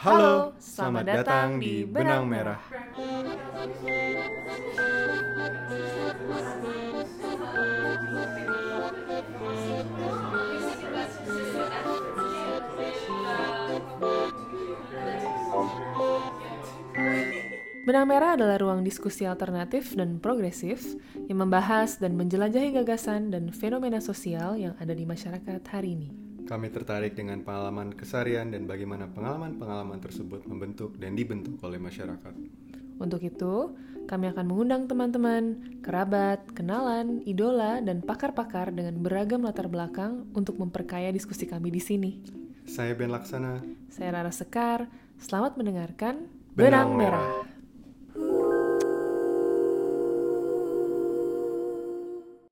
Halo, selamat datang di Benang Merah. Benang Merah adalah ruang diskusi alternatif dan progresif yang membahas dan menjelajahi gagasan dan fenomena sosial yang ada di masyarakat hari ini. Kami tertarik dengan pengalaman kesarian dan bagaimana pengalaman-pengalaman tersebut membentuk dan dibentuk oleh masyarakat. Untuk itu, kami akan mengundang teman-teman, kerabat, kenalan, idola, dan pakar-pakar dengan beragam latar belakang untuk memperkaya diskusi kami di sini. Saya Ben Laksana. Saya Rara Sekar, selamat mendengarkan Benang Benang Merah. Merah.